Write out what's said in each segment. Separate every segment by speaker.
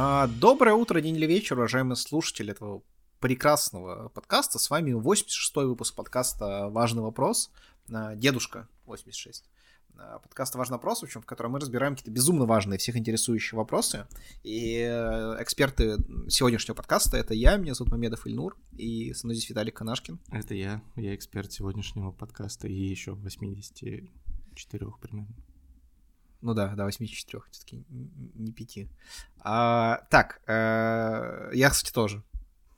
Speaker 1: А, доброе утро, день или вечер, уважаемые слушатели этого прекрасного подкаста. С вами 86-й выпуск подкаста «Важный вопрос». А, дедушка 86. А, подкаст «Важный вопрос», в, общем, в котором мы разбираем какие-то безумно важные, всех интересующие вопросы. И э, эксперты сегодняшнего подкаста — это я, меня зовут Мамедов Ильнур, и со мной здесь Виталий Канашкин.
Speaker 2: Это я, я эксперт сегодняшнего подкаста и еще 84 примерно.
Speaker 1: Ну да, да, 84, все-таки не 5. А, так, э, я, кстати, тоже.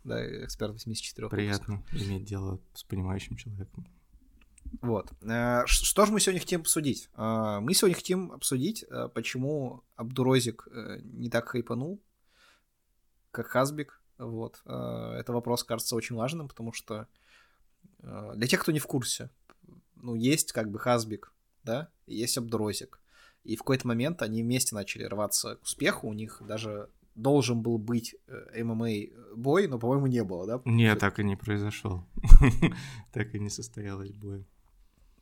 Speaker 1: Да, эксперт 84.
Speaker 2: Приятно выпусков. иметь дело с понимающим человеком.
Speaker 1: Вот. Э, что же мы сегодня хотим обсудить? Э, мы сегодня хотим обсудить, почему Абдурозик не так хайпанул, как Хазбик. Вот. Это вопрос кажется очень важным, потому что для тех, кто не в курсе, ну, есть как бы Хазбик, да, есть Абдурозик и в какой-то момент они вместе начали рваться к успеху, у них даже должен был быть э, ММА бой, но, по-моему, не было, да?
Speaker 2: Нет, так и не произошел. так и не состоялось бой.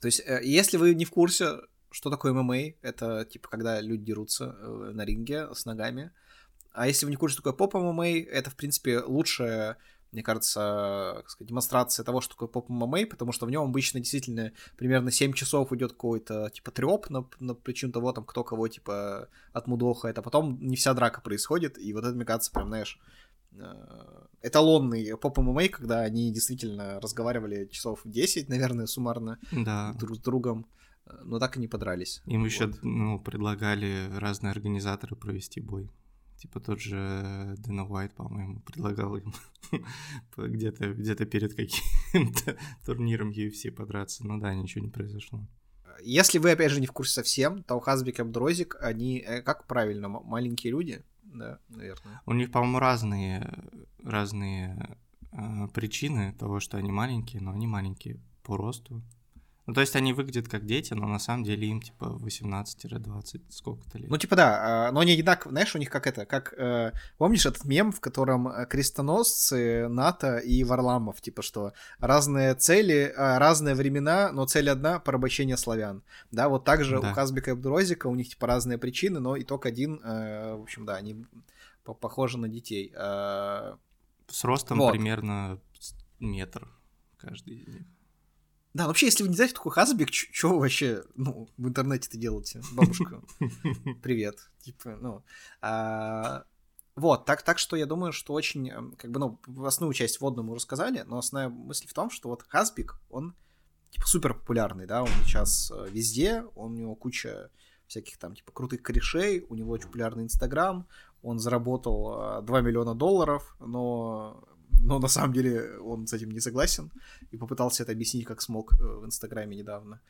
Speaker 1: То есть, э, если вы не в курсе, что такое ММА, это типа когда люди дерутся э, на ринге с ногами. А если вы не в курсе, что такое поп ММА, это, в принципе, лучшая мне кажется, как сказать, демонстрация того, что такое поп ММА, потому что в нем обычно действительно примерно 7 часов идет какой-то, типа, треп на, на причину того, там, кто кого, типа, отмудохает, а потом не вся драка происходит, и вот это, мне кажется, прям, знаешь, э, эталонный поп ММА, когда они действительно разговаривали часов 10, наверное, суммарно
Speaker 2: да.
Speaker 1: друг с другом, э, но так и не подрались.
Speaker 2: Им вот. еще ну, предлагали разные организаторы провести бой. Типа тот же Дэна Уайт, по-моему, предлагал им где-то где перед каким-то турниром UFC подраться. Ну да, ничего не произошло.
Speaker 1: Если вы, опять же, не в курсе совсем, то Хазбик и Абдрозик, они, э, как правильно, маленькие люди, да, наверное.
Speaker 2: У них, по-моему, разные, разные э, причины того, что они маленькие, но они маленькие по росту, ну, то есть они выглядят как дети, но на самом деле им типа 18-20 сколько-то лет.
Speaker 1: Ну, типа да, а, но они одинаково, знаешь, у них как это, как, э, помнишь этот мем, в котором э, крестоносцы, НАТО и Варламов, типа что разные цели, а, разные времена, но цель одна — порабощение славян. Да, вот так же да. у Хазбика и Абдурозика, у них типа разные причины, но итог один, э, в общем, да, они похожи на детей.
Speaker 2: С ростом вот. примерно метр каждый из них.
Speaker 1: Да, вообще, если вы не знаете, такой Хазбик, что вы вообще, ну, в интернете-то делаете, бабушка? Привет. Типа, ну... А, вот, так, так что я думаю, что очень, эм, как бы, ну, основную часть вводную мы рассказали, но основная мысль в том, что вот Хазбик, он, типа, супер популярный, да, он сейчас э, везде, он, у него куча всяких там, типа, крутых корешей, у него очень популярный Инстаграм, он заработал 2 э, миллиона долларов, но но на самом деле он с этим не согласен и попытался это объяснить, как смог э, в Инстаграме недавно.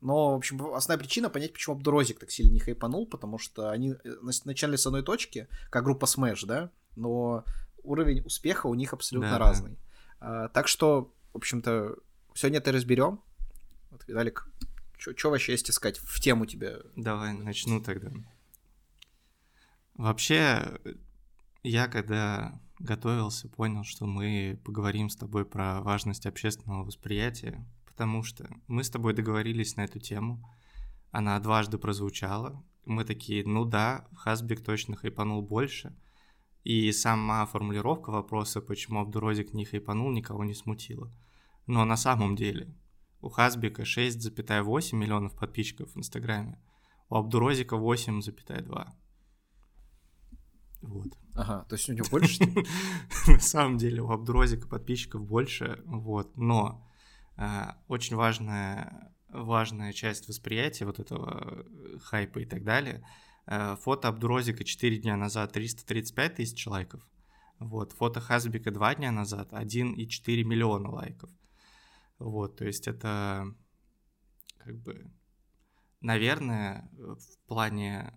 Speaker 1: Но, в общем, основная причина понять, почему Абдурозик так сильно не хайпанул, потому что они э, начали с одной точки, как группа Smash, да, но уровень успеха у них абсолютно да, разный. Да. А, так что, в общем-то, сегодня это разберем. Вот, Виталик, что вообще есть искать в тему тебе?
Speaker 2: Давай, начну тогда. Вообще, я когда готовился, понял, что мы поговорим с тобой про важность общественного восприятия, потому что мы с тобой договорились на эту тему, она дважды прозвучала, мы такие, ну да, Хасбик точно хайпанул больше, и сама формулировка вопроса, почему Абдурозик не хайпанул, никого не смутила. Но на самом деле у Хасбика 6,8 миллионов подписчиков в Инстаграме, у Абдурозика 8,2. Вот.
Speaker 1: Ага, то есть у него больше?
Speaker 2: На самом деле у Абдурозика подписчиков больше, вот, но э, очень важная, важная часть восприятия вот этого э, хайпа и так далее. Э, фото Абдурозика 4 дня назад 335 тысяч лайков, вот, фото Хазбика 2 дня назад 1,4 миллиона лайков. Вот, то есть это как бы, наверное, в плане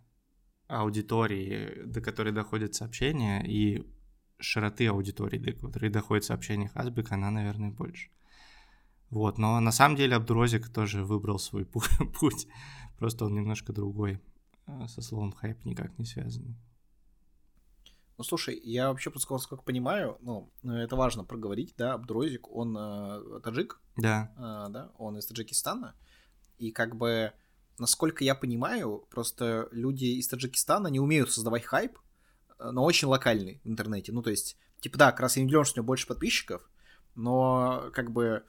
Speaker 2: аудитории, до которой доходит сообщение, и широты аудитории, до которой доходит сообщение Хасбик, она, наверное, больше. Вот, но на самом деле Абдурозик тоже выбрал свой путь, просто он немножко другой, а, со словом хайп никак не связанный.
Speaker 1: Ну, слушай, я вообще, поскольку понимаю, ну, это важно проговорить, да, Абдурозик, он э, таджик,
Speaker 2: да.
Speaker 1: Э, да, он из Таджикистана, и как бы насколько я понимаю, просто люди из Таджикистана не умеют создавать хайп, но очень локальный в интернете. Ну, то есть, типа, да, не удивлен, что у него больше подписчиков, но, как бы,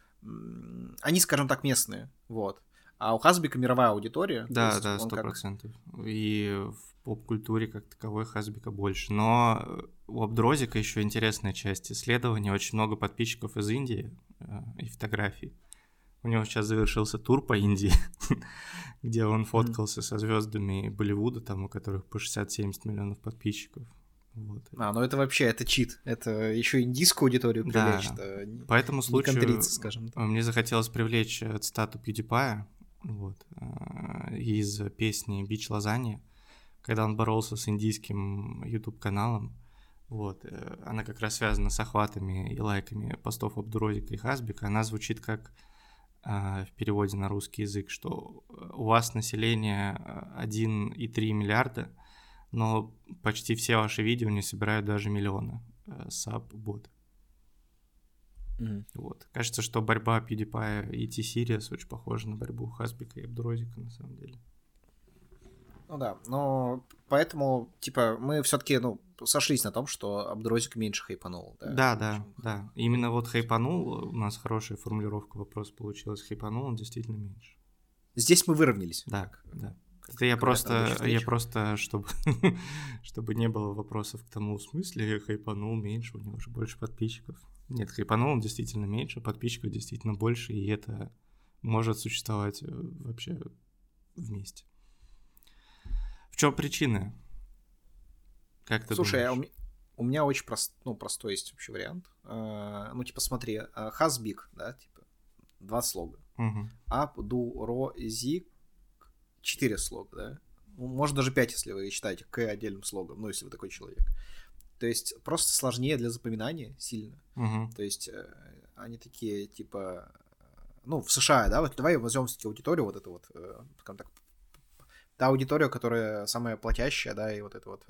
Speaker 1: они, скажем так, местные, вот. А у Хазбика мировая аудитория.
Speaker 2: Да, да, сто процентов. Как... И в поп-культуре как таковой Хазбика больше. Но у Абдрозика еще интересная часть исследования. Очень много подписчиков из Индии э, и фотографий. У него сейчас завершился тур по Индии, где он фоткался со звездами Болливуда, там у которых по 60-70 миллионов подписчиков.
Speaker 1: Вот. А, ну это вообще, это чит. Это еще индийскую аудиторию привлечь. Да.
Speaker 2: По этому случаю скажем так. мне захотелось привлечь э, цитату PewDiePie вот, э, из песни «Бич лазанья», когда он боролся с индийским YouTube-каналом. Вот, э, она как раз связана с охватами и лайками постов Абдурозика и Хасбика. Она звучит как в переводе на русский язык, что у вас население 1,3 миллиарда – но почти все ваши видео не собирают даже миллиона э, саб-бот. Mm. Вот. Кажется, что борьба PewDiePie и T-Series очень похожа на борьбу Хасбика и Абдурозика, на самом деле.
Speaker 1: Ну да, но поэтому, типа, мы все-таки, ну, сошлись на том, что Абдурозик меньше хайпанул.
Speaker 2: Да, да, да, да. Именно вот хайпанул, у нас хорошая формулировка вопроса получилась, хайпанул он действительно меньше.
Speaker 1: Здесь мы выровнялись.
Speaker 2: Да, так. да. Это я просто, я просто, чтобы, чтобы не было вопросов к тому, в смысле хайпанул меньше, у него уже больше подписчиков. Нет, хайпанул он действительно меньше, подписчиков действительно больше, и это может существовать э, вообще вместе. В чем причина?
Speaker 1: Как ты Слушай, а думаешь? у, у меня очень прост, ну, простой есть вообще вариант. Uh, ну, типа, смотри, хазбик, uh, да, типа, два слога.
Speaker 2: Uh-huh.
Speaker 1: Ап, ду, ро, зик, четыре слога, да? Ну, может, даже пять, если вы считаете к отдельным слогом, ну, если вы такой человек. То есть просто сложнее для запоминания сильно.
Speaker 2: Uh-huh.
Speaker 1: То есть э, они такие, типа, ну, в США, да, вот давай возьмем все-таки аудиторию, вот эту вот, э, скажем так, та аудитория, которая самая платящая, да, и вот это вот.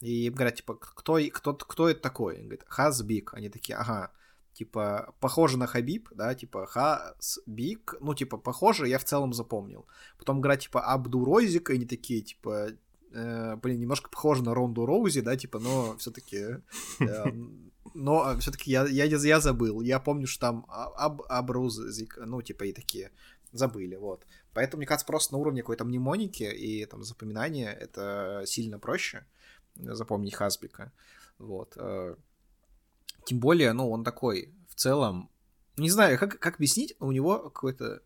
Speaker 1: И им говорят, типа, кто, кто, кто это такой? Он говорит, Хазбик. Они такие, ага, типа, похоже на Хабиб, да, типа, Хасбик, ну, типа, похоже, я в целом запомнил. Потом игра, типа, Абдурозик, и они такие, типа, э, блин, немножко похоже на Ронду Роузи, да, типа, но все-таки, э, но все-таки я, я, я забыл, я помню, что там Аб, Абрузик, ну, типа, и такие, забыли, вот. Поэтому, мне кажется, просто на уровне какой-то мнемоники и там запоминания это сильно проще запомнить Хасбика, вот. Э, тем более, ну, он такой, в целом, не знаю, как, как объяснить, у него какое-то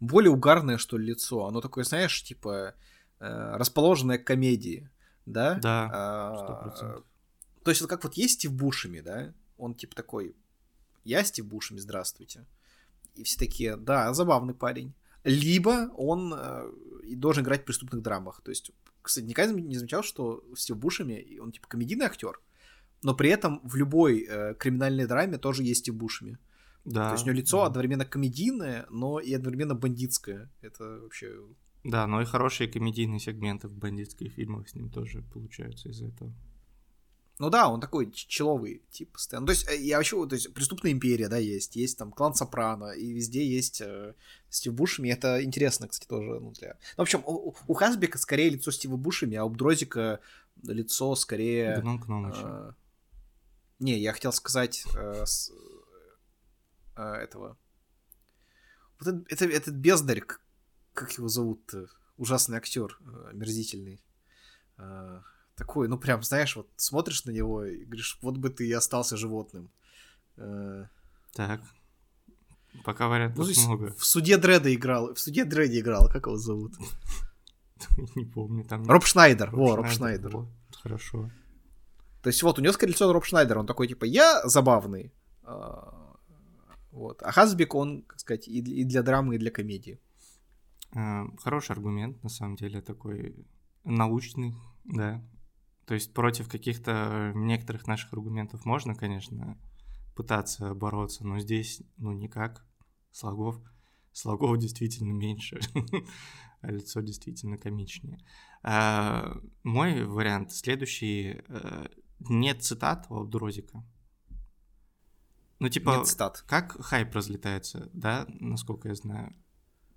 Speaker 1: более угарное, что ли, лицо. Оно такое, знаешь, типа, э, расположенное к комедии, да?
Speaker 2: Да, а,
Speaker 1: То есть, как вот есть Стив Бушами, да? Он типа такой, я Стив Бушами, здравствуйте. И все такие, да, забавный парень. Либо он э, должен играть в преступных драмах. То есть, кстати, никогда не замечал, что Стив Бушами, он типа комедийный актер, но при этом в любой э, криминальной драме тоже есть Стив Бушами. Да. То есть у него лицо да. одновременно комедийное, но и одновременно бандитское. Это вообще...
Speaker 2: Да, но и хорошие комедийные сегменты в бандитских фильмах с ним тоже получаются из-за этого.
Speaker 1: Ну да, он такой человый тип постоянно. То есть э, я вообще, то есть преступная империя, да, есть, есть там клан Сопрано, и везде есть э, Стив Бушами. Это интересно, кстати, тоже. Ну, для... ну в общем, у, у Хасбека скорее лицо Стива Бушами, а у Бдрозика лицо скорее...
Speaker 2: Гном Гномыча.
Speaker 1: Э, не, я хотел сказать э, с, э, этого. Вот это, это, этот бездарь, как его зовут? Ужасный актер, э, мерзительный. Э, такой, ну прям, знаешь, вот смотришь на него и говоришь, вот бы ты и остался животным. Э,
Speaker 2: так. Пока вариантов ну, много.
Speaker 1: В суде Дреда играл. В суде Дреда играл, как его зовут?
Speaker 2: Не помню. Там...
Speaker 1: Роб Шнайдер. Во, Роб Шнайдер.
Speaker 2: Хорошо.
Speaker 1: То есть вот у него скорее Роб Шнайдер, он такой типа я забавный. А, вот. А Хазбик, он, как сказать, и для драмы, и для комедии.
Speaker 2: А, хороший аргумент, на самом деле, такой научный, да. То есть против каких-то некоторых наших аргументов можно, конечно, пытаться бороться, но здесь, ну, никак. Слогов, слогов действительно меньше, а лицо действительно комичнее. А, мой вариант следующий э, нет цитат у Абдурозика. Ну, типа, Нет цитат. как хайп разлетается, да, насколько я знаю.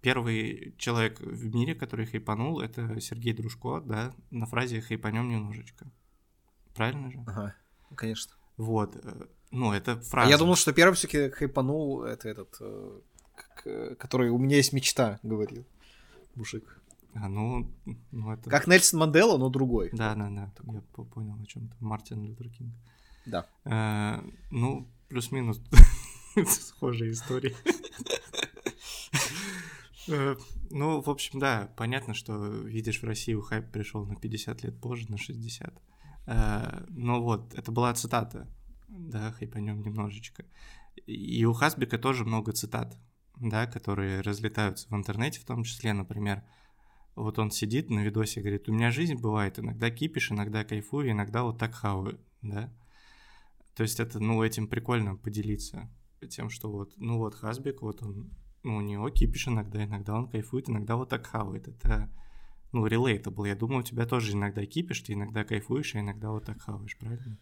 Speaker 2: Первый человек в мире, который хайпанул, это Сергей Дружко, да, на фразе «хайпанем немножечко». правильно же?
Speaker 1: Ага, конечно.
Speaker 2: Вот, э, ну, это
Speaker 1: А
Speaker 2: фраза.
Speaker 1: я думал, что первый все-таки хайпанул это этот, э, который у меня есть мечта, говорил мужик.
Speaker 2: А, ну, ну, это...
Speaker 1: Как Нельсон Мандела, но другой.
Speaker 2: Да, да, да, я по- понял о чем-то. Мартин Лютер Кинг.
Speaker 1: Да.
Speaker 2: Э, ну, плюс-минус схожие истории. Э, Ну, в общем, да, понятно, что, видишь, в Россию хайп пришел на 50 лет позже, на 60. Э, Но вот, это была цитата, да, хайпанем немножечко. И у Хасбика тоже много цитат, да, которые разлетаются в интернете, в том числе, например, вот он сидит на видосе, говорит, у меня жизнь бывает, иногда кипиш, иногда кайфую, иногда вот так хаваю, да. То есть это, ну, этим прикольно поделиться тем, что вот, ну вот Хасбик, вот он, у него кипиш иногда, иногда он кайфует, иногда вот так хавает. Это, ну, relatable. Я думаю, у тебя тоже иногда кипиш, ты иногда кайфуешь, а иногда вот так хаваешь, правильно?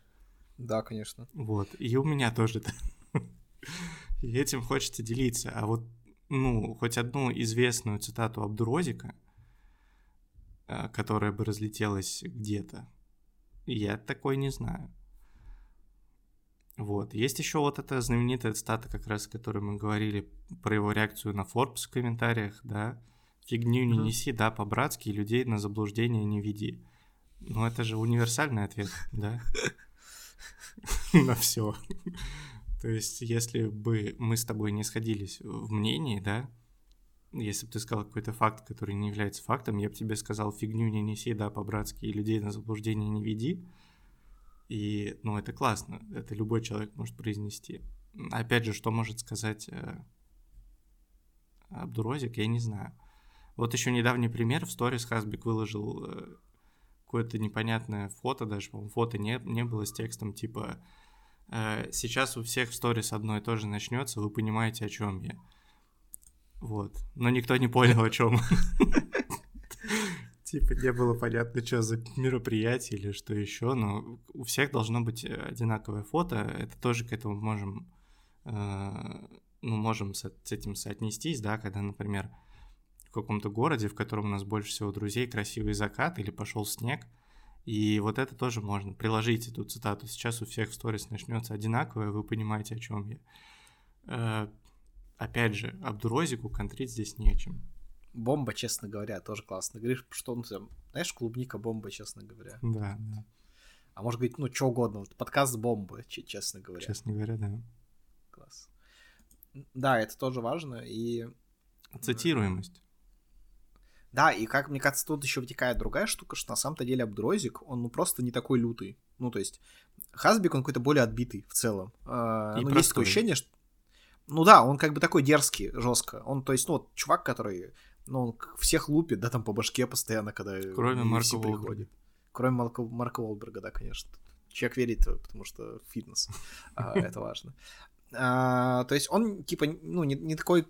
Speaker 1: Да, конечно.
Speaker 2: Вот. И у меня тоже. да. И этим хочется делиться. А вот, ну, хоть одну известную цитату Абдурозика, а, которая бы разлетелась где-то, я такой не знаю. Вот. Есть еще вот эта знаменитая цитата, как раз, о которой мы говорили, про его реакцию на Forbes в комментариях, да. Фигню не неси, да, по-братски, людей на заблуждение не веди. Ну, это же универсальный ответ, да? На все. То есть, если бы мы с тобой не сходились в мнении, да, если бы ты сказал какой-то факт, который не является фактом, я бы тебе сказал, фигню не неси, да, по-братски, и людей на заблуждение не веди. И, ну, это классно, это любой человек может произнести. Опять же, что может сказать э, Абдурозик, я не знаю. Вот еще недавний пример, в сторис Хасбик выложил э, какое-то непонятное фото, даже, по-моему, фото не, не было с текстом типа э, «Сейчас у всех в сторис одно и то же начнется, вы понимаете, о чем я». Вот. Но никто не понял, о чем. Типа не было понятно, что за мероприятие или что еще, но у всех должно быть э, одинаковое фото. Это тоже к этому можем, э, ну, можем с, с этим соотнестись, да, когда, например, в каком-то городе, в котором у нас больше всего друзей, красивый закат или пошел снег, и вот это тоже можно. Приложить эту цитату. Сейчас у всех в сторис начнется одинаковое, вы понимаете, о чем я. Э, опять же, Абдурозику контрить здесь нечем.
Speaker 1: Бомба, честно говоря, тоже классно. Говоришь, что он там, знаешь, клубника бомба, честно говоря.
Speaker 2: Да, да.
Speaker 1: А может говорить, ну, что угодно. Вот подкаст бомба, че- честно говоря.
Speaker 2: Честно говоря, да.
Speaker 1: Класс. Да, это тоже важно. И
Speaker 2: Цитируемость.
Speaker 1: да, и как мне кажется, тут еще вытекает другая штука, что на самом-то деле Абдрозик, он ну просто не такой лютый. Ну, то есть, Хасбик, он какой-то более отбитый в целом. А,
Speaker 2: И
Speaker 1: ну, есть такое ощущение, что... Ну да, он как бы такой дерзкий, жестко. Он, то есть, ну, вот чувак, который, ну, он всех лупит, да, там по башке постоянно, когда
Speaker 2: Кроме Марка
Speaker 1: приходит.
Speaker 2: Уолберга.
Speaker 1: Кроме Марка, Марка Уолберга, да, конечно. Человек верит, потому что фитнес. А, Это важно. А, То есть он, типа, ну, не не такой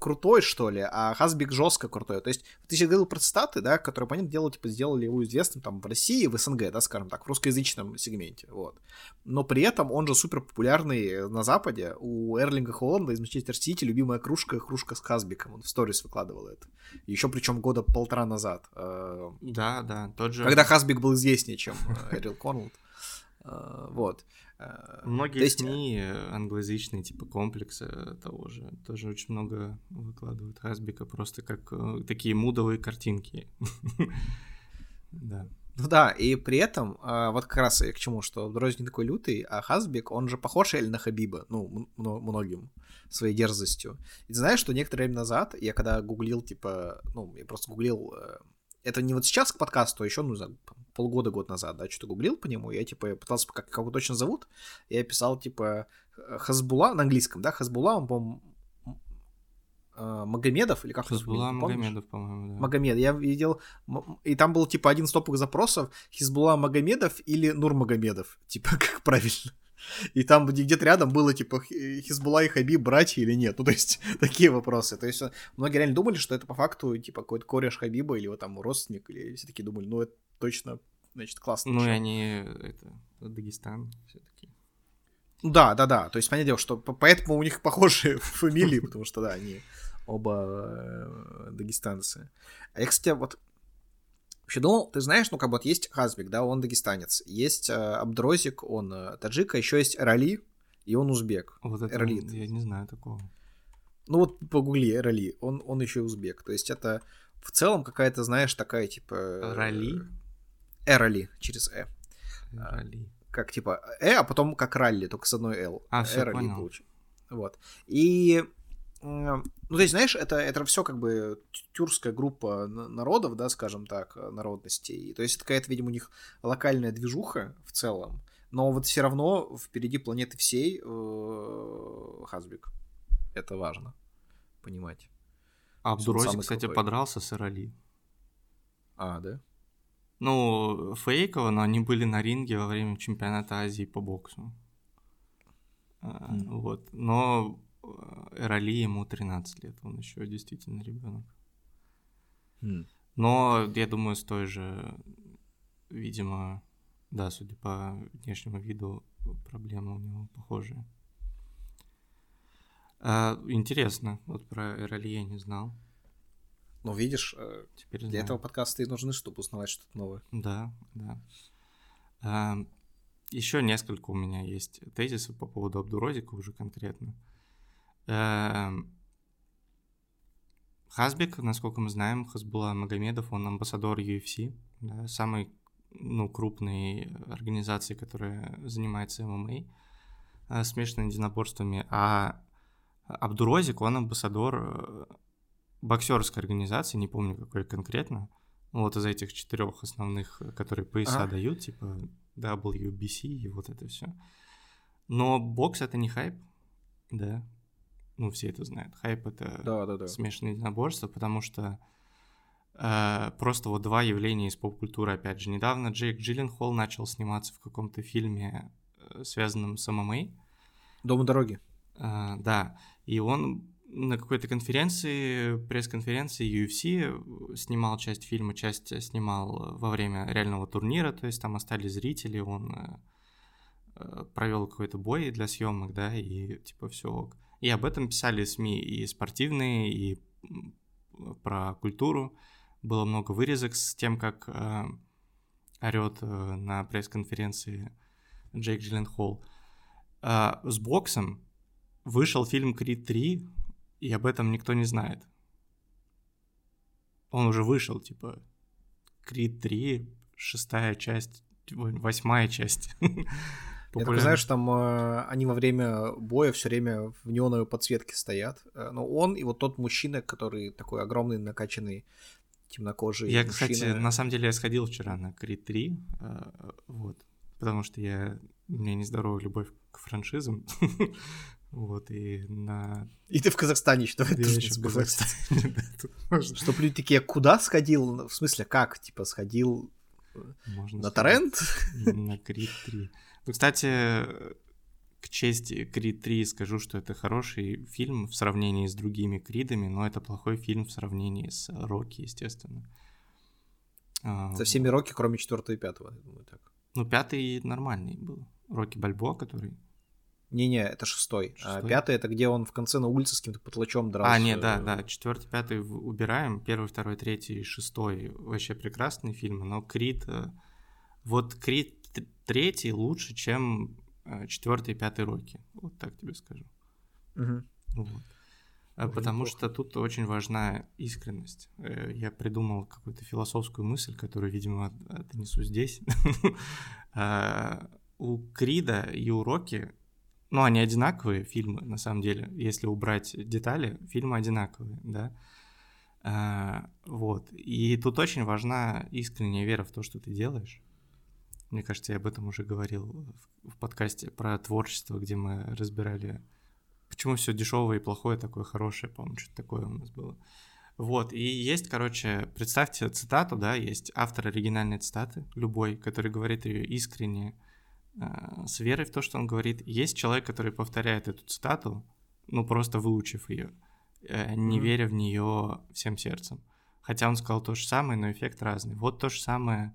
Speaker 1: крутой, что ли, а Хасбик жестко крутой. То есть ты сейчас говорил про цитаты, да, которые, понятное дело, типа, сделали его известным там в России, в СНГ, да, скажем так, в русскоязычном сегменте, вот. Но при этом он же супер популярный на Западе. У Эрлинга Холланда из Манчестер Сити любимая кружка, кружка с Хасбиком. Он в сторис выкладывал это. Еще причем года полтора назад. Э,
Speaker 2: Да, да, тот же...
Speaker 1: когда Хасбик был известнее, чем э, Эрил. Э, Вот.
Speaker 2: Многие
Speaker 1: есть,
Speaker 2: СМИ э, англоязычные, типа комплекса того же, тоже очень много выкладывают Хасбика, просто как э, такие мудовые картинки. Да.
Speaker 1: Ну да, и при этом, э, вот как раз и к чему, что Дрозь не такой лютый, а Хасбик, он же похож реально на Хабиба, ну, многим, своей дерзостью. И знаешь, что некоторое время назад, я когда гуглил, типа, ну, я просто гуглил, э, это не вот сейчас к подкасту, а еще, ну, не знаю, полгода, год назад, да, что-то гуглил по нему, я, типа, пытался, как, его точно зовут, я писал, типа, Хазбула, на английском, да, Хазбула, он, по-моему, э, Магомедов, или как помнишь?
Speaker 2: Магомедов, по-моему, да.
Speaker 1: Магомед. Я видел, и там был типа один из топовых запросов Хизбулла Магомедов или Нур Магомедов, типа как правильно. И там где- где-то рядом было типа Хи- Хизбулла и Хабиб братья или нет. Ну то есть такие вопросы. То есть э, многие реально думали, что это по факту типа какой-то кореш Хабиба или его там родственник, или все таки думали, ну это точно, значит, классно.
Speaker 2: Ну и они, это, Дагестан все-таки.
Speaker 1: Ну Да, да, да. То есть, понятное дело, что по- поэтому у них похожие фамилии, потому что, да, они оба э, дагестанцы. А я, кстати, вот Вообще думал, ты знаешь, ну как бы вот есть Хазбик, да, он дагестанец, есть э, Абдрозик, он э, таджик, а еще есть Рали, и он узбек.
Speaker 2: Вот это
Speaker 1: Эрли.
Speaker 2: я не знаю такого.
Speaker 1: Ну вот погугли Рали, он, он еще и узбек. То есть это в целом какая-то, знаешь, такая типа... э,
Speaker 2: Рали?
Speaker 1: Эрали через Э.
Speaker 2: Рали.
Speaker 1: Как типа Э, а потом как ралли, только с одной Л.
Speaker 2: А, всё,
Speaker 1: Эрали
Speaker 2: понял.
Speaker 1: получи- Вот. И... Ну, то есть, знаешь, это, это все как бы тю- тюркская группа народов, да, скажем так, э, народностей. То есть, это какая-то, видимо, у них локальная движуха в целом. Но вот все равно впереди планеты всей э, Хазбик. Это важно понимать.
Speaker 2: А
Speaker 1: самый
Speaker 2: кстати,
Speaker 1: крутой.
Speaker 2: подрался с Эрали.
Speaker 1: А, да?
Speaker 2: Ну, фейково, но они были на ринге во время чемпионата Азии по боксу.
Speaker 1: Мгм.
Speaker 2: Вот. Но э, Эрали ему 13 лет, он еще действительно ребенок.
Speaker 1: Хм.
Speaker 2: Но я думаю, с той же, видимо, да, судя по внешнему виду, проблемы у него похожие. А, интересно, вот про Эрали я не знал.
Speaker 1: Ну, видишь, э,
Speaker 2: Теперь
Speaker 1: для
Speaker 2: знаю.
Speaker 1: этого подкаста и нужны, чтобы узнавать что-то новое.
Speaker 2: Да, да. еще несколько у меня есть тезисов по поводу Абдурозика уже конкретно. Эм, Хазбек, насколько мы знаем, Хазбула Магомедов, он амбассадор UFC, да, самой ну, крупной организации, которая занимается ММА, э, смешанными единоборствами. А Абдурозик, он амбассадор э, боксерской организации, не помню какой конкретно, ну, вот из этих четырех основных, которые пояса
Speaker 1: Ага.
Speaker 2: дают, типа WBC и вот это все. Но бокс это не хайп, да. Ну, все это знают. Хайп это
Speaker 1: Да, да, да.
Speaker 2: смешанное единоборство, потому что э, просто вот два явления из поп-культуры, опять же. Недавно Джейк Джилленхол начал сниматься в каком-то фильме, э, связанном с ММА.
Speaker 1: Дом у дороги.
Speaker 2: А, да, и он на какой-то конференции, пресс-конференции UFC снимал часть фильма, часть снимал во время реального турнира, то есть там остались зрители, он э, э, провел какой-то бой для съемок, да, и типа все ок. И об этом писали СМИ и спортивные, и про культуру. Было много вырезок с тем, как э, орет э, на пресс-конференции Джейк Джилленхол. А, с боксом вышел фильм Крид 3, и об этом никто не знает. Он уже вышел, типа, Крид 3, шестая часть, восьмая часть.
Speaker 1: Я только знаю, что там э, они во время боя все время в неоновой подсветке стоят. Э, но он и вот тот мужчина, который такой огромный, накачанный, темнокожий
Speaker 2: Я,
Speaker 1: мужчина.
Speaker 2: кстати, на самом деле я сходил вчера на Крид 3, э, вот, потому что я, у меня нездоровая любовь к франшизам, вот, и на...
Speaker 1: И ты в Казахстане
Speaker 2: ещё
Speaker 1: не
Speaker 2: в. Казахстане,
Speaker 1: Чтоб люди такие, куда сходил? В смысле, как? Типа, сходил
Speaker 2: можно
Speaker 1: на торрент?
Speaker 2: На Крид 3. Ну, кстати, к чести Крид 3 скажу, что это хороший фильм в сравнении с другими Кридами, но это плохой фильм в сравнении с Рокки, естественно. А,
Speaker 1: Со всеми роки, кроме четвертого и пятого, я думаю, так.
Speaker 2: Ну, пятый нормальный был. Рокки Бальбоа, который...
Speaker 1: Не-не, это шестой. А
Speaker 2: Шестой?
Speaker 1: пятый это где он в конце на улице с каким-то потлачом дрался.
Speaker 2: А, нет, да, да, четвертый, пятый убираем, первый, второй, третий, шестой вообще прекрасные фильмы, но Крид, э, вот Крид третий лучше, чем э, четвертый и пятый Рокки, вот так тебе скажу.
Speaker 1: Мгм.
Speaker 2: Вот.
Speaker 1: Ой,
Speaker 2: Потому
Speaker 1: неплохо.
Speaker 2: что тут очень важна искренность. Э, Я придумал какую-то философскую мысль, которую, видимо, от- донесу здесь. А, У Крида и у Рокки, ну, они одинаковые фильмы, на самом деле. Если убрать детали, фильмы одинаковые, да. А, Вот. И тут очень важна искренняя вера в то, что ты делаешь. Мне кажется, я об этом уже говорил в- подкасте про творчество, где мы разбирали почему все дешевое и плохое такое хорошее, по-моему, что-то такое у нас было. Вот, и есть, короче, представьте цитату, да, есть автор оригинальной цитаты, любой, который говорит ее искренне, э, с верой в то, что он говорит. Есть человек, который повторяет эту цитату, ну, просто выучив ее, э, не
Speaker 1: Мгм.
Speaker 2: веря в нее всем сердцем. Хотя он сказал то же самое, но эффект разный. Вот то же самое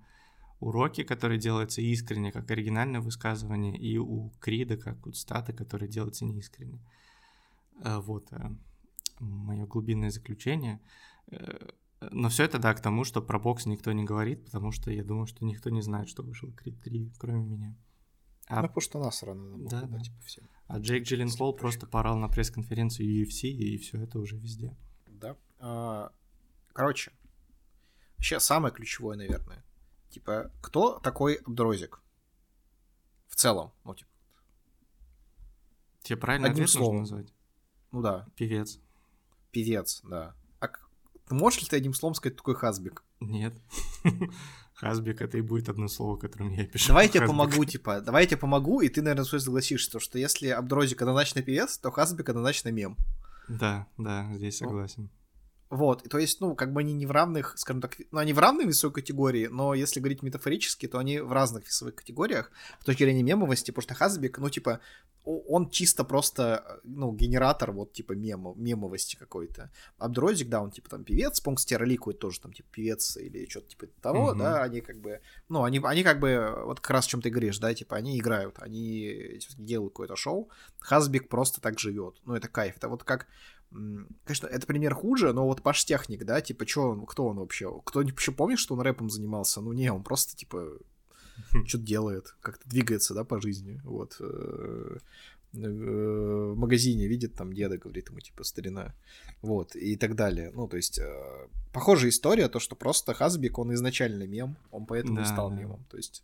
Speaker 2: уроки, которые делаются искренне, как оригинальное высказывание, и у Крида, как у цитаты, которые делаются неискренне. Э, Вот мое глубинное заключение. Э, Но все это, да, к тому, что про бокс никто не говорит, потому что я думаю, что никто не знает, что вышел Крид 3, кроме меня.
Speaker 1: А... Ну, потому что нас рано
Speaker 2: да, да. типа, все. А Джейк Джилленхол просто порал на пресс-конференцию UFC, и все это уже везде.
Speaker 1: Да. А, короче, вообще самое ключевое, наверное. Типа, кто такой Абдрозик? В целом, ну, типа.
Speaker 2: Тебе правильно Одним ответ словом. нужно назвать?
Speaker 1: Ну да.
Speaker 2: Певец.
Speaker 1: Певец, да. А можешь ли ты одним словом сказать такой Хазбик?
Speaker 2: Нет. Хазбик это и будет одно слово, которым я пишу.
Speaker 1: Давай я тебе помогу, типа, давай я тебе помогу, и ты, наверное, свой согласишься, что если Абдрозик однозначно певец, то Хазбик однозначно мем.
Speaker 2: Да, да, здесь согласен. Ну,
Speaker 1: вот, то есть, ну, как бы они не в равных, скажем так, ну, они в равной весовой категории, но если говорить метафорически, то они в разных весовых категориях с точки зрения мемовости, потому что Хазбик, ну, типа, он чисто просто, ну, генератор вот, типа, мемо, мемовости какой-то. Абдрозик, да, он, типа, там, певец, Понг Стерлику тоже, там, типа, певец или что-то типа того, угу. да, они как бы, ну, они, они как бы, вот как раз о чем ты говоришь, да, типа, они играют, они делают какое-то шоу, Хазбик просто так живет, ну, это кайф, это вот как Конечно, это пример хуже, но вот Паш Техник, да, типа, чё, кто он вообще? Кто еще помнит, что он рэпом занимался? Ну не, он просто, типа, что-то делает, как-то двигается, да, по жизни, вот. Э, э, в магазине видит там деда, говорит ему, типа, старина, вот, и так далее. Ну, то есть, э, похожая история, то, что просто Хазбик, он изначально мем, он поэтому да, и стал да. мемом, то есть,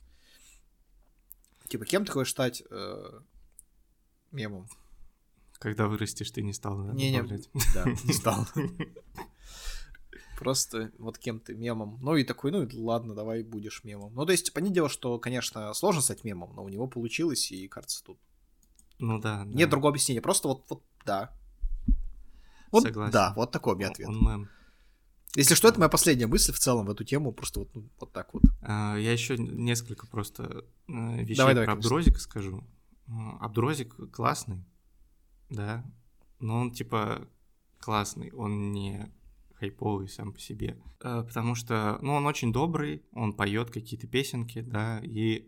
Speaker 1: типа, кем ты хочешь стать мемом?
Speaker 2: Когда вырастешь, ты не стал, да?
Speaker 1: Не, не, да, не стал. Просто вот кем ты мемом. Ну и такой, ну ладно, давай будешь мемом. Ну то есть, понятное дело, что, конечно, сложно стать мемом, но у него получилось, и кажется, тут...
Speaker 2: Ну да.
Speaker 1: Нет да. другого объяснения, просто вот, вот да. Вот, Согласен. Да, вот такой у меня ответ. Он мем. Если что, это моя последняя мысль в целом в эту тему, просто вот, ну, вот так вот.
Speaker 2: А, я еще несколько просто э, вещей давай, про Абдурозика скажу. Абдурозик классный, да, но он типа классный, он не хайповый сам по себе, э, потому что, ну, он очень добрый, он поет какие-то песенки, да, и,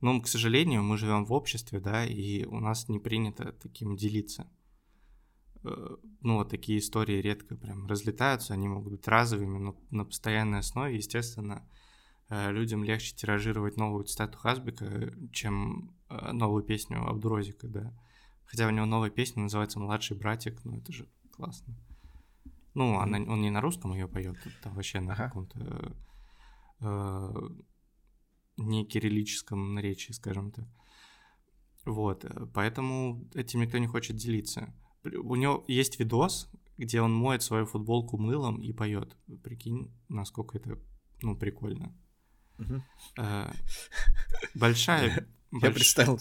Speaker 2: ну, к сожалению, мы живем в обществе, да, и у нас не принято таким делиться. Э, ну, вот такие истории редко прям разлетаются, они могут быть разовыми, но на постоянной основе, естественно, э, людям легче тиражировать новую цитату Хасбика, чем новую песню Абдурозика, да. Хотя у него новая песня называется «Младший братик», ну это же классно. Ну, она, он не на русском ее поет, там вообще на ага. каком-то э, не кириллическом наречии, скажем так. Вот, поэтому этим никто не хочет делиться. У него есть видос, где он моет свою футболку мылом и поет. Прикинь, насколько это, ну, прикольно. Угу. Э, большая
Speaker 1: Больш... Я представил.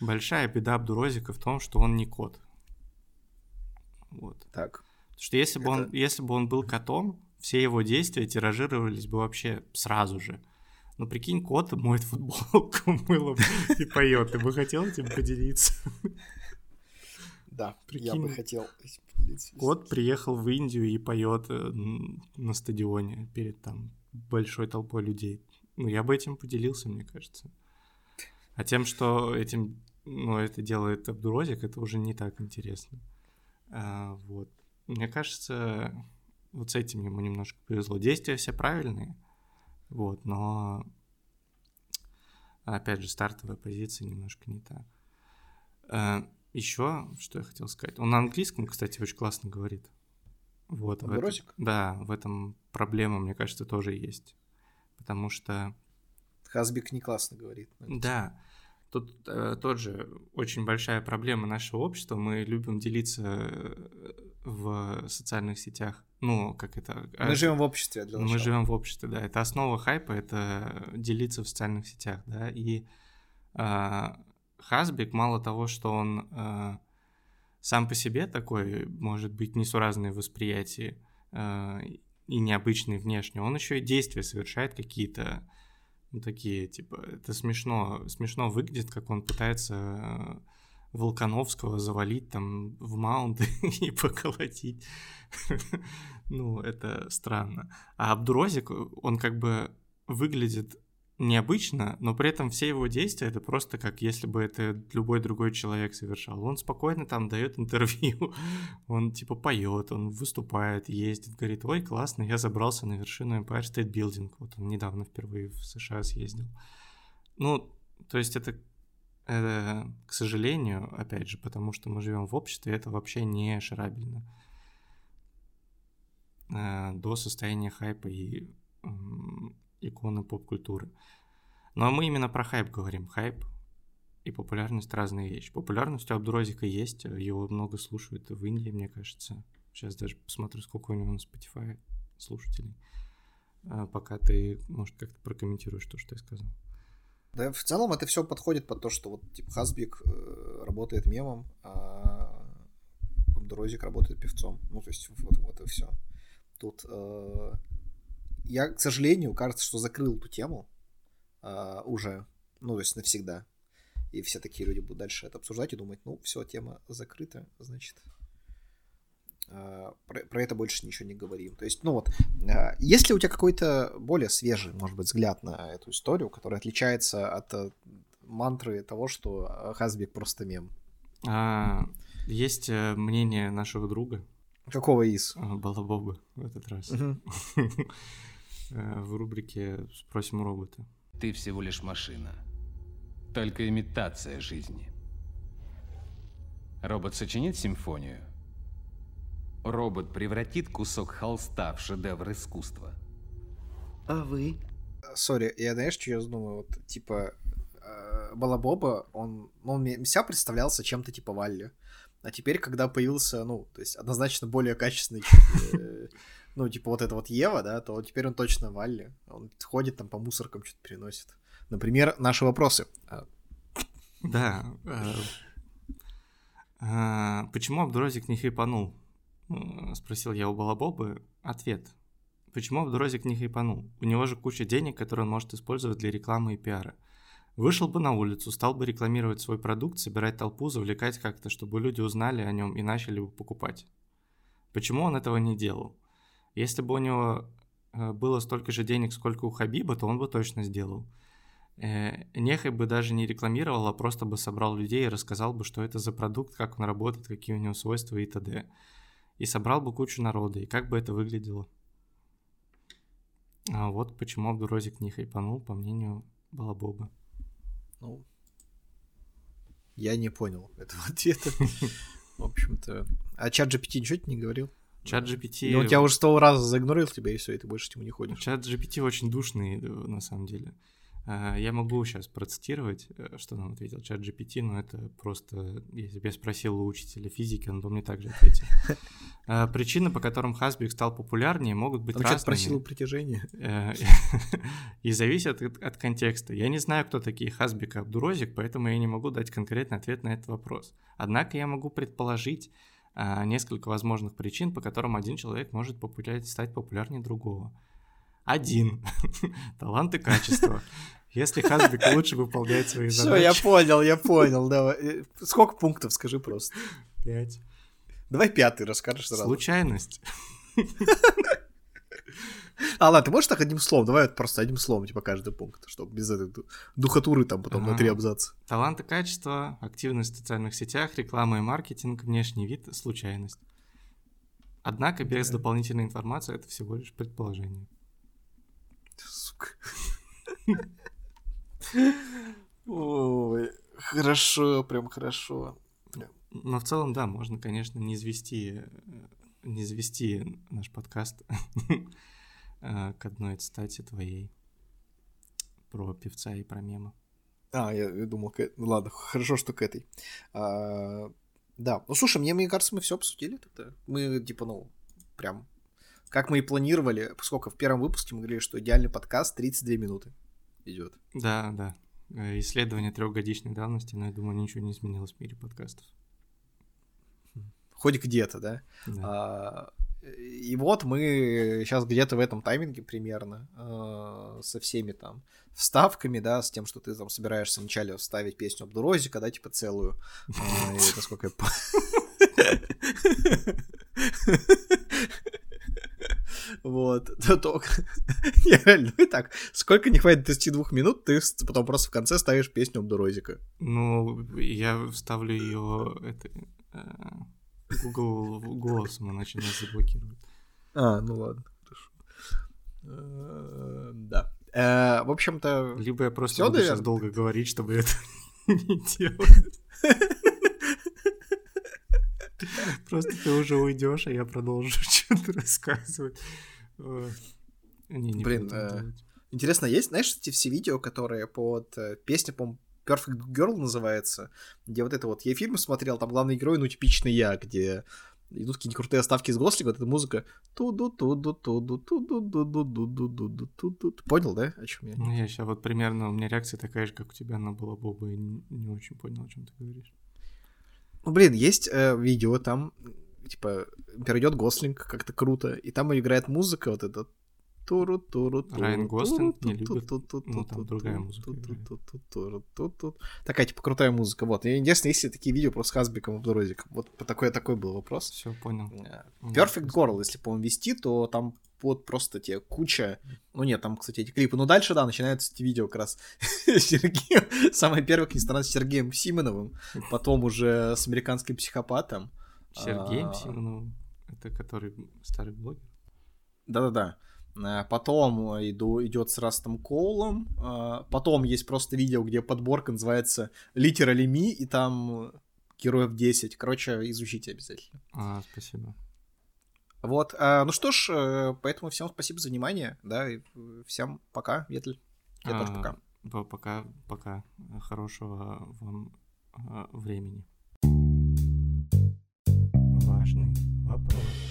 Speaker 2: Большая беда Абдурозика в том, что он не кот. Вот.
Speaker 1: Так.
Speaker 2: Потому что если бы, он, если бы он был котом, все его действия тиражировались бы вообще сразу же. Ну, прикинь, кот моет футболку мылом и поет. Ты бы хотел этим поделиться?
Speaker 1: Да, прикинь, я бы хотел
Speaker 2: поделиться. Кот приехал в Индию и поет на стадионе перед там большой толпой людей. Ну, я бы этим поделился, мне кажется. А тем, что этим, ну, это делает Абдурозик, это уже не так интересно. А, вот. Мне кажется, вот с этим ему немножко повезло. Действия все правильные, вот, но опять же, стартовая позиция немножко не та. А, еще, что я хотел сказать. Он на английском, кстати, очень классно говорит. Вот, в этом, да, в этом проблема, мне кажется, тоже есть. Потому что
Speaker 1: Хазбик не классно говорит.
Speaker 2: Да. Тут э, тоже очень большая проблема нашего общества. Мы любим делиться э, в социальных сетях. Ну, как это...
Speaker 1: Мы а, живем в обществе,
Speaker 2: для начала. Мы живем в обществе, да. Это основа хайпа, это делиться в социальных сетях, да. И э, Хазбик, мало того, что он э, сам по себе такой, может быть, несуразные восприятия э, и необычный внешне, он еще и действия совершает какие-то такие, типа, это смешно, смешно выглядит, как он пытается э, Волконовского завалить там в маунт и поколотить. ну, это странно. А Абдурозик, он как бы выглядит необычно, но при этом все его действия это просто как если бы это любой другой человек совершал. Он спокойно там дает интервью, он типа поет, он выступает, ездит, говорит, ой, классно, я забрался на вершину Empire State Building. Вот он недавно впервые в США съездил. Ну, то есть это, это, к сожалению, опять же, потому что мы живем в обществе, это вообще не шарабельно э, до состояния хайпа и иконы поп-культуры. Но мы именно про хайп говорим. Хайп и популярность разные вещи. Популярность у Абдурозика есть, его много слушают в Индии, мне кажется. Сейчас даже посмотрю, сколько у него на Spotify слушателей. А пока ты, может, как-то прокомментируешь то, что я сказал.
Speaker 1: Да, в целом это все подходит под то, что вот типа Хасбик э, работает мемом, а Абдурозик работает певцом. Ну, то есть вот, вот и все. Тут э, я, к сожалению, кажется, что закрыл эту тему э, уже, ну, то есть навсегда. И все такие люди будут дальше это обсуждать и думать, ну, все, тема закрыта, значит, э, про, про это больше ничего не говорим. То есть, ну вот, э, есть ли у тебя какой-то более свежий, может быть, взгляд на эту историю, который отличается от э, мантры того, что Хазбик просто мем?
Speaker 2: А, есть мнение нашего друга.
Speaker 1: Какого из?
Speaker 2: Балабоба в этот раз. Э, в рубрике «Спросим робота».
Speaker 3: Ты всего лишь машина. Только имитация жизни. Робот сочинит симфонию. Робот превратит кусок холста в шедевр искусства.
Speaker 1: А вы? Сори, я знаешь, что я думаю? Вот, типа, э, Балабоба, он, ну, он себя представлялся чем-то типа Валли. А теперь, когда появился, ну, то есть однозначно более качественный э, ну, типа вот это вот Ева, да, то теперь он точно Валли. Он ходит там по мусоркам, что-то переносит. Например, наши вопросы. А,
Speaker 2: да. Э, э, почему Абдурозик не хайпанул? Спросил я у Балабобы. Ответ. Почему Абдурозик не хайпанул? У него же куча денег, которые он может использовать для рекламы и пиара. Вышел бы на улицу, стал бы рекламировать свой продукт, собирать толпу, завлекать как-то, чтобы люди узнали о нем и начали бы покупать. Почему он этого не делал? Если бы у него э, было столько же денег, сколько у Хабиба, то он бы точно сделал. Э, Нехай бы даже не рекламировал, а просто бы собрал людей и рассказал бы, что это за продукт, как он работает, какие у него свойства и т.д. И собрал бы кучу народа, и как бы это выглядело. А вот почему Абдурозик не хайпанул, по мнению Балабоба.
Speaker 1: Ну, я не понял этого ответа. В общем-то. А чат GPT ничего не говорил?
Speaker 2: Чат GPT...
Speaker 1: Ну, он тебя уже сто раз заигнорил тебя, и все, и ты больше к нему не ходишь.
Speaker 2: Чат GPT очень душный, э, на самом деле. А, я могу сейчас процитировать, э, что нам ответил чат GPT, но это просто, если бы я спросил у учителя физики, он бы мне также ответил. А, причины, по которым Хасбик стал популярнее, могут быть он разными.
Speaker 1: спросил притяжения. Э,
Speaker 2: и зависят от, контекста. Я не знаю, кто такие Хасбик и Абдурозик, поэтому я не могу дать конкретный ответ на этот вопрос. Однако я могу предположить, несколько возможных причин, по которым один человек может популяр... стать популярнее другого. Один. Талант и качество. Если Хасбик лучше выполняет свои задачи.
Speaker 1: Все, я понял, я понял. Давай. Э, сколько пунктов, скажи просто.
Speaker 2: Пять.
Speaker 1: Давай пятый расскажешь сразу.
Speaker 2: Случайность.
Speaker 1: А, ладно, ты можешь так одним словом? Давай просто одним словом, типа, каждый пункт, чтобы без этой духотуры там потом на три абзаца.
Speaker 2: Талант и качество, активность в социальных сетях, реклама и маркетинг, внешний вид, случайность. Однако без дополнительной информации это всего лишь предположение.
Speaker 1: Сука. Ой, хорошо, прям хорошо.
Speaker 2: Но в целом, да, можно, конечно, не извести, э, не извести наш подкаст к одной цитате твоей про певца и про мемы.
Speaker 1: А, я, я думал, к... ну ладно, хорошо, что к этой. А, да, ну слушай, мне, мне кажется, мы все обсудили тогда. Мы, типа, ну, прям, как мы и планировали, поскольку в первом выпуске мы говорили, что идеальный подкаст 32 минуты идет.
Speaker 2: Да, да. Э, исследование трехгодичной давности, но я думаю, ничего не изменилось в мире подкастов.
Speaker 1: Хоть где-то, да? да. А, и вот мы сейчас где-то в этом тайминге примерно э, со всеми там вставками, да, с тем, что ты там собираешься вначале вставить песню Абдурозика, да, типа целую. Э, насколько я Вот. То, то... Не, реально, ну и так. Сколько не хватит 32 минут, ты потом просто в конце ставишь песню Абдурозика.
Speaker 2: Ну, я вставлю ее это, э, Google голосом, иначе нас заблокируют.
Speaker 1: А, ну ладно, хорошо. Э, Да. Э, В общем-то,
Speaker 2: Либо я просто буду сейчас долго говорить, чтобы это не делать. Просто ты уже уйдешь, а я продолжу что-то рассказывать. Не, не
Speaker 1: Блин, э,
Speaker 2: делать.
Speaker 1: интересно, есть, знаешь, эти все видео, которые под песня, по Perfect Girl называется, где вот это вот, я фильмы смотрел, там главный герой, ну, типичный я, где идут какие-нибудь крутые оставки из Гослинга, вот эта музыка. туду туду туду туду туду туду туду туду Понял, да, о чем я?
Speaker 2: Ну, я сейчас вот примерно, у меня реакция такая же, как у тебя на была Боба, и не не очень понял, о чем ты говоришь.
Speaker 1: Ну, блин, есть э, видео там, типа, перейдет Гослинг, как-то круто, и там играет музыка вот эта. Туру, туру,
Speaker 2: Райан Гослинг не любит, ну, там другая музыка.
Speaker 1: Такая, типа, крутая музыка. Вот. И интересно, есть ли такие видео просто с Хазбиком и Абдурозиком? Вот такой, такой был вопрос.
Speaker 2: Все, понял. Ну,
Speaker 1: Perfect Girl, если, по-моему, вести, то там вот просто тебе куча... Ну нет, там, кстати, эти клипы. Но дальше, да, начинаются эти видео как раз с Сергеем. Самое первое, как ни странно, с Сергеем Симоновым. Потом уже с американским психопатом.
Speaker 2: Сергеем Симоновым, это который старый блогер?
Speaker 1: Да-да-да. Э, Потом иду, идет с Растом Коулом. Э, Потом есть просто видео, где подборка называется Literally Me, и там героев 10. Короче, изучите обязательно.
Speaker 2: А, спасибо.
Speaker 1: Вот. э, Ну что ж, э, поэтому всем спасибо за внимание. Да, и э, всем пока, Ветль. Я тоже
Speaker 2: А,
Speaker 1: пока.
Speaker 2: ба- Пока, пока. Хорошего вам времени. Важный вопрос.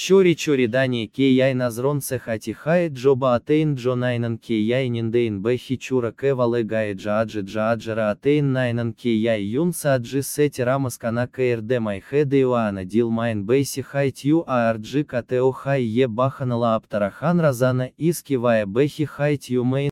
Speaker 4: Чори чори дани кей назрон цехати хай джоба атейн джо найнан кей ниндейн бэхи чура кевале гае джааджи джааджера атейн найнан кей юнса аджи сети рамаскана крд майхеде иоанна дил майн бейси хай тью аарджи катео хай е баханала аптарахан разана искивая бэхи хай тью мейн